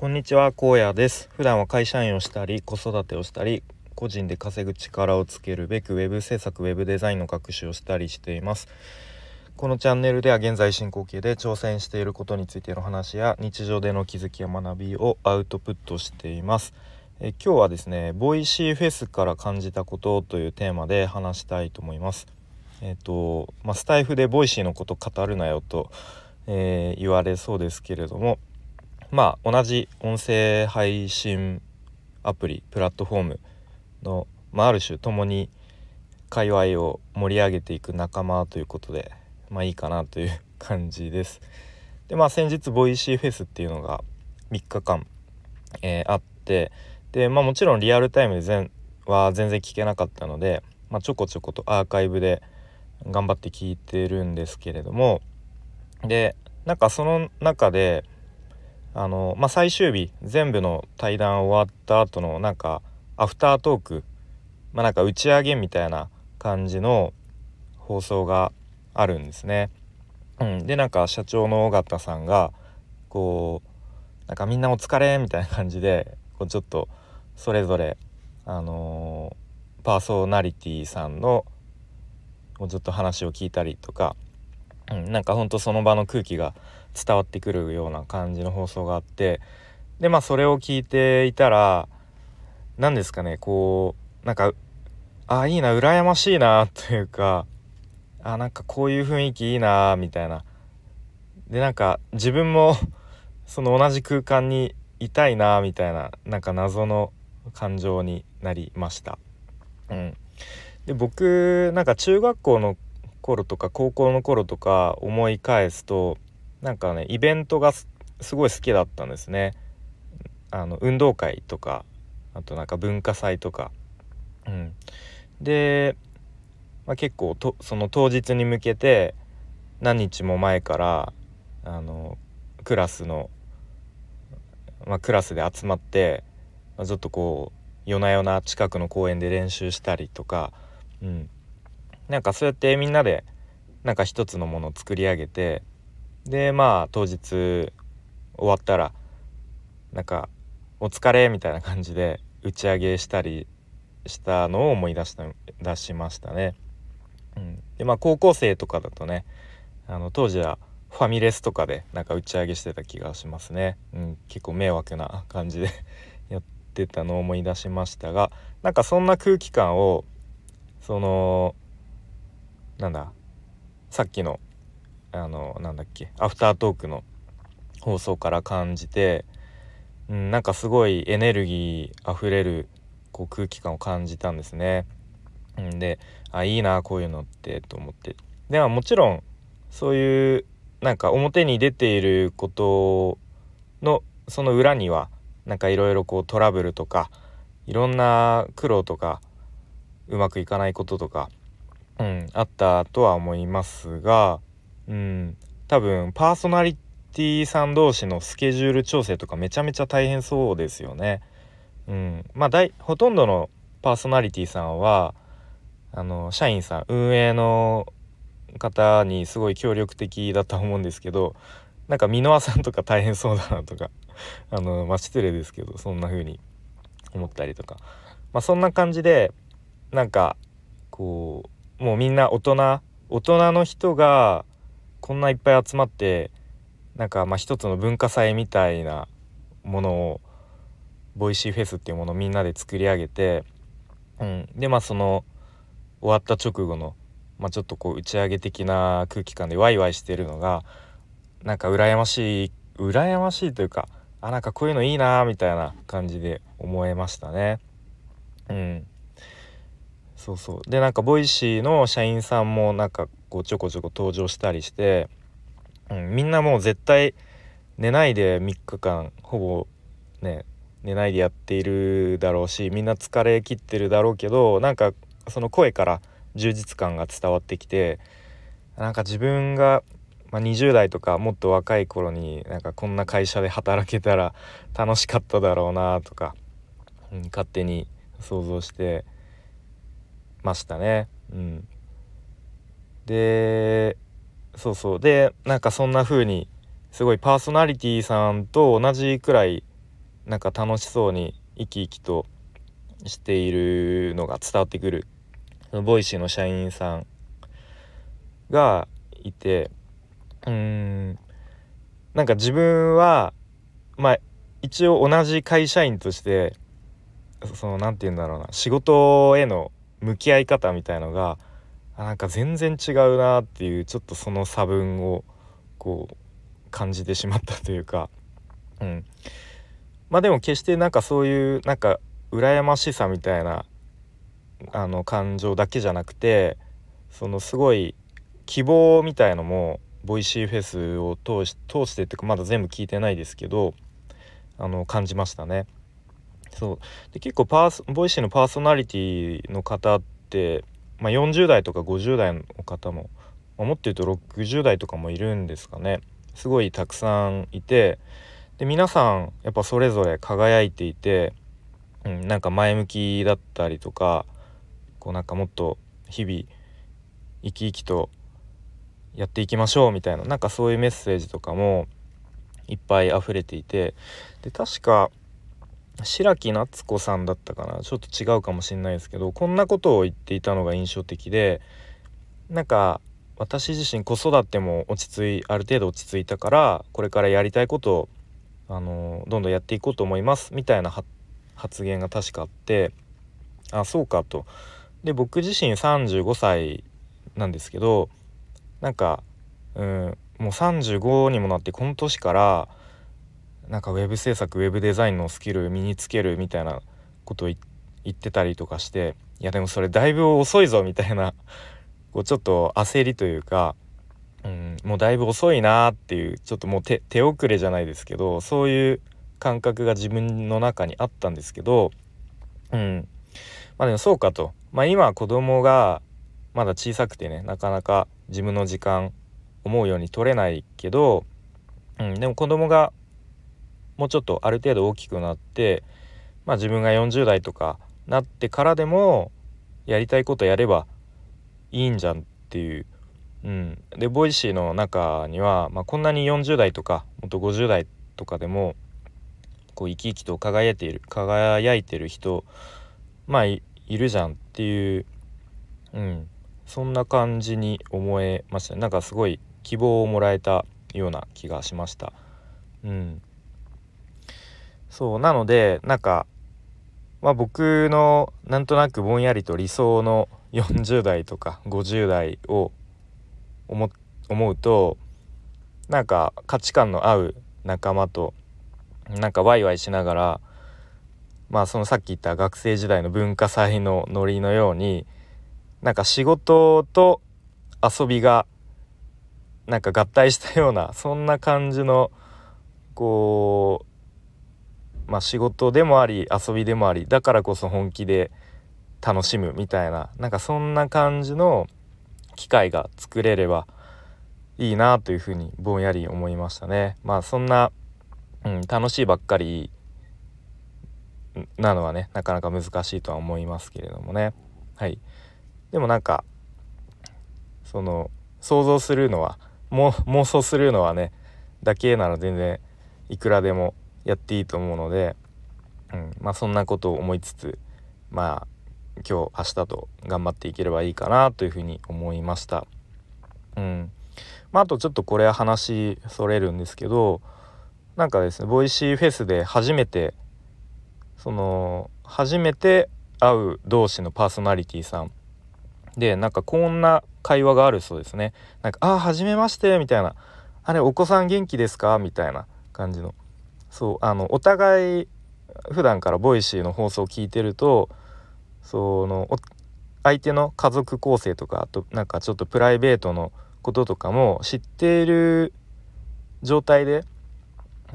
こんにちは荒野です。普段は会社員をしたり子育てをしたり個人で稼ぐ力をつけるべく web 制作 web デザインの学習をしたりしています。このチャンネルでは現在進行形で挑戦していることについての話や日常での気づきや学びをアウトプットしています。え今日はですねボイシーフェスから感じたことというテーマで話したいと思います。えっ、とまあ、スタイフでボイシーのこと語るなよと、えー、言われそうですけれどもまあ同じ音声配信アプリプラットフォームの、まあ、ある種共に界隈を盛り上げていく仲間ということでまあいいかなという感じです。でまあ先日ボイシーフェスっていうのが3日間、えー、あってでまあもちろんリアルタイムで全は全然聞けなかったので、まあ、ちょこちょことアーカイブで頑張って聞いてるんですけれどもでなんかその中であの、まあ、最終日全部の対談終わった後のなんかアフタートーク、まあ、なんか打ち上げみたいな感じの放送があるんですね。うん、でなんか社長の尾形さんがこうなんかみんなお疲れみたいな感じでこうちょっとそれぞれあのー、パーソナリティさんのもうちょっと話を聞いたりとか、うん、なんかほんとその場の空気が伝わってくるような感じの放送があってでまあそれを聞いていたら何ですかねこうなんかあいいな羨ましいなというかあなんかこういう雰囲気いいなみたいなでなんか自分も その同じ空間にいたいなみたいななんか謎の感情になりました。うん、で僕なんか中学校の頃とか高校の頃とか思い返すとなんかねイベントがすごい好きだったんですね。あの運動会とかあとなんか文化祭とか。うん、で、まあ、結構とその当日に向けて何日も前からあのクラスの、まあ、クラスで集まって、まあ、ちょっとこう夜な夜な近くの公園で練習したりとか、うん、なんかそうやってみんなでなんか一つのものを作り上げてでまあ当日終わったらなんか「お疲れ」みたいな感じで打ち上げしたりしたのを思い出した出しましたね。うん、でまあ高校生とかだとねあの当時はファミレスとかでなんか打ち上げしてた気がしますね。うん、結構迷惑な感じで やってたのを思い出しましたがなんかそんな空気感をそのなんださっきのあのなんだっけアフタートークの放送から感じて、うん、なんかすごいエネルギーあふれるこう空気感を感じたんですね。ん、であいいなこういうのってと思ってではもちろんそういうなんか表に出ていることのその裏にはなんかいろいろこうトラブルとかいろんな苦労とかうまくいかないこととか、うん、あったとは思いますがうん。多分パーソナリティさん同士のスケジュール調整とかめちゃめちゃ大変そうですよね。うん、まあ大ほとんどのパーソナリティさんはあの社員さん運営の方にすごい協力的だと思うんですけどなんか箕輪さんとか大変そうだなとか あのまあ失礼ですけどそんな風に思ったりとか。まあそんな感じでなんかこうもうみんな大人大人の人がこんないっぱい集まってなんかまあ一つの文化祭みたいなものを Voicyフェスっていうものをみんなで作り上げて、うん、でまあその終わった直後の、まあ、ちょっとこう打ち上げ的な空気感でワイワイしてるのがなんか羨ましい羨ましいというかあなんかこういうのいいなみたいな感じで思えましたね。うん。そうそう。でなんか Voicyの社員さんもなんかこうちょこちょこ登場したりして、うん、みんなもう絶対寝ないで3日間ほぼね寝ないでやっているだろうしみんな疲れきってるだろうけどなんかその声から充実感が伝わってきてなんか自分が、まあ、20代とかもっと若い頃になんかこんな会社で働けたら 楽しかっただろうなとか、うん、勝手に想像してましたね。うん、でそうそう。でなんかそんな風にすごいパーソナリティさんと同じくらいなんか楽しそうに生き生きとしているのが伝わってくる Voicyの社員さんがいてうーんなんか自分はまあ一応同じ会社員としてその何て言うんだろうな仕事への向き合い方みたいのがあなんか全然違うなっていうちょっとその差分をこう感じてしまったというか。うん。まあでも決してなんかそういうなんか羨ましさみたいなあの感情だけじゃなくてそのすごい希望みたいのも Voicyフェスを通し通してっていうかまだ全部聞いてないですけどあの感じましたね。そう。で結構パース Voicyのパーソナリティの方って、まあ、40代とか50代の方も、まあ、もっと言うと60代とかもいるんですかね。すごいたくさんいてで皆さんやっぱそれぞれ輝いていて、うん、なんか前向きだったりとかこうなんかもっと日々生き生きとやっていきましょうみたいななんかそういうメッセージとかもいっぱい溢れていてで確か白木夏子さんだったかなちょっと違うかもしれないですけどこんなことを言っていたのが印象的でなんか私自身子育ても落ち着いある程度落ち着いたからこれからやりたいことをあのどんどんやっていこうと思いますみたいな発言が確かあってあそうかと。で僕自身35歳なんですけどなんかうんもう35にもなってこの年からなんかウェブ制作ウェブデザインのスキル身につけるみたいなことを言ってたりとかしていやでもそれだいぶ遅いぞみたいな こうちょっと焦りというか、うん、もうだいぶ遅いなっていうちょっともう手遅れじゃないですけどそういう感覚が自分の中にあったんですけど、うん、まあでもそうかと、まあ、今子供がまだ小さくてねなかなか自分の時間思うように取れないけど、うん、でも子供がもうちょっとある程度大きくなってまあ自分が40代とかなってからでもやりたいことやればいいんじゃんっていう。うん、で Voicyの中には、まあ、こんなに40代とかもっと50代とかでもこう生き生きと輝いている輝いてる人まあいるじゃんっていう、うん、そんな感じに思えましたなんかすごい希望をもらえたような気がしました。うん、そうなのでなんかまあ僕のなんとなくぼんやりと理想の40代とか50代を思思うとなんか価値観の合う仲間となんかワイワイしながらまあそのさっき言った学生時代の文化祭のノリのようになんか仕事と遊びがなんか合体したようなそんな感じのこうまあ、仕事でもあり遊びでもありだからこそ本気で楽しむみたいななんかそんな感じの機会が作れればいいなというふうにぼんやり思いましたね。まあそんな、うん、楽しいばっかりなのはねなかなか難しいとは思いますけれどもね。はい、でもなんかその想像するのはも妄想するのはねだけなら全然いくらでもやっていいと思うので、うん、まあそんなことを思いつつまあ今日明日と頑張っていければいいかなというふうに思いました。うんまあ、あとちょっとこれは話それるんですけどなんかですね Voicyフェスで初めてその初めて会う同士のパーソナリティさんでなんかこんな会話があるそうですね。なんか「ああ初めまして」みたいな「あれお子さん元気ですか?」みたいな感じのそうあのお互い普段から Voicyの放送を聞いてるとその相手の家族構成とかあとなんかちょっとプライベートのこととかも知っている状態で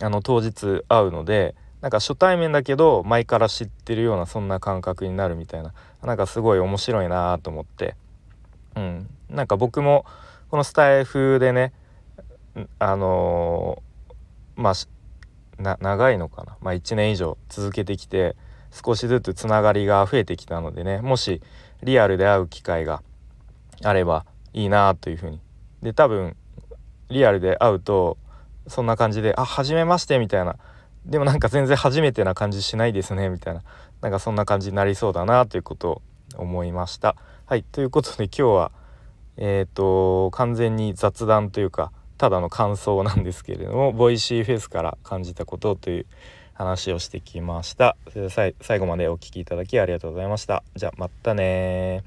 あの当日会うのでなんか初対面だけど前から知ってるようなそんな感覚になるみたいな。なんかすごい面白いなと思って。うん。なんか僕もこのスタイフでねあのー、まあ長いのかな、まあ、1年以上続けてきて少しずつつながりが増えてきたのでね。もしリアルで会う機会があればいいなというふうに。で多分リアルで会うとそんな感じで「あ初めまして」みたいな。でもなんか全然初めてな感じしないですねみたいな。なんかそんな感じになりそうだなということを思いました。はい。ということで今日はえっ、ー、と完全に雑談というかただの感想なんですけれども Voicyフェスから感じたことという話をしてきましたそれでは。最後までお聴きいただきありがとうございました。じゃあまたね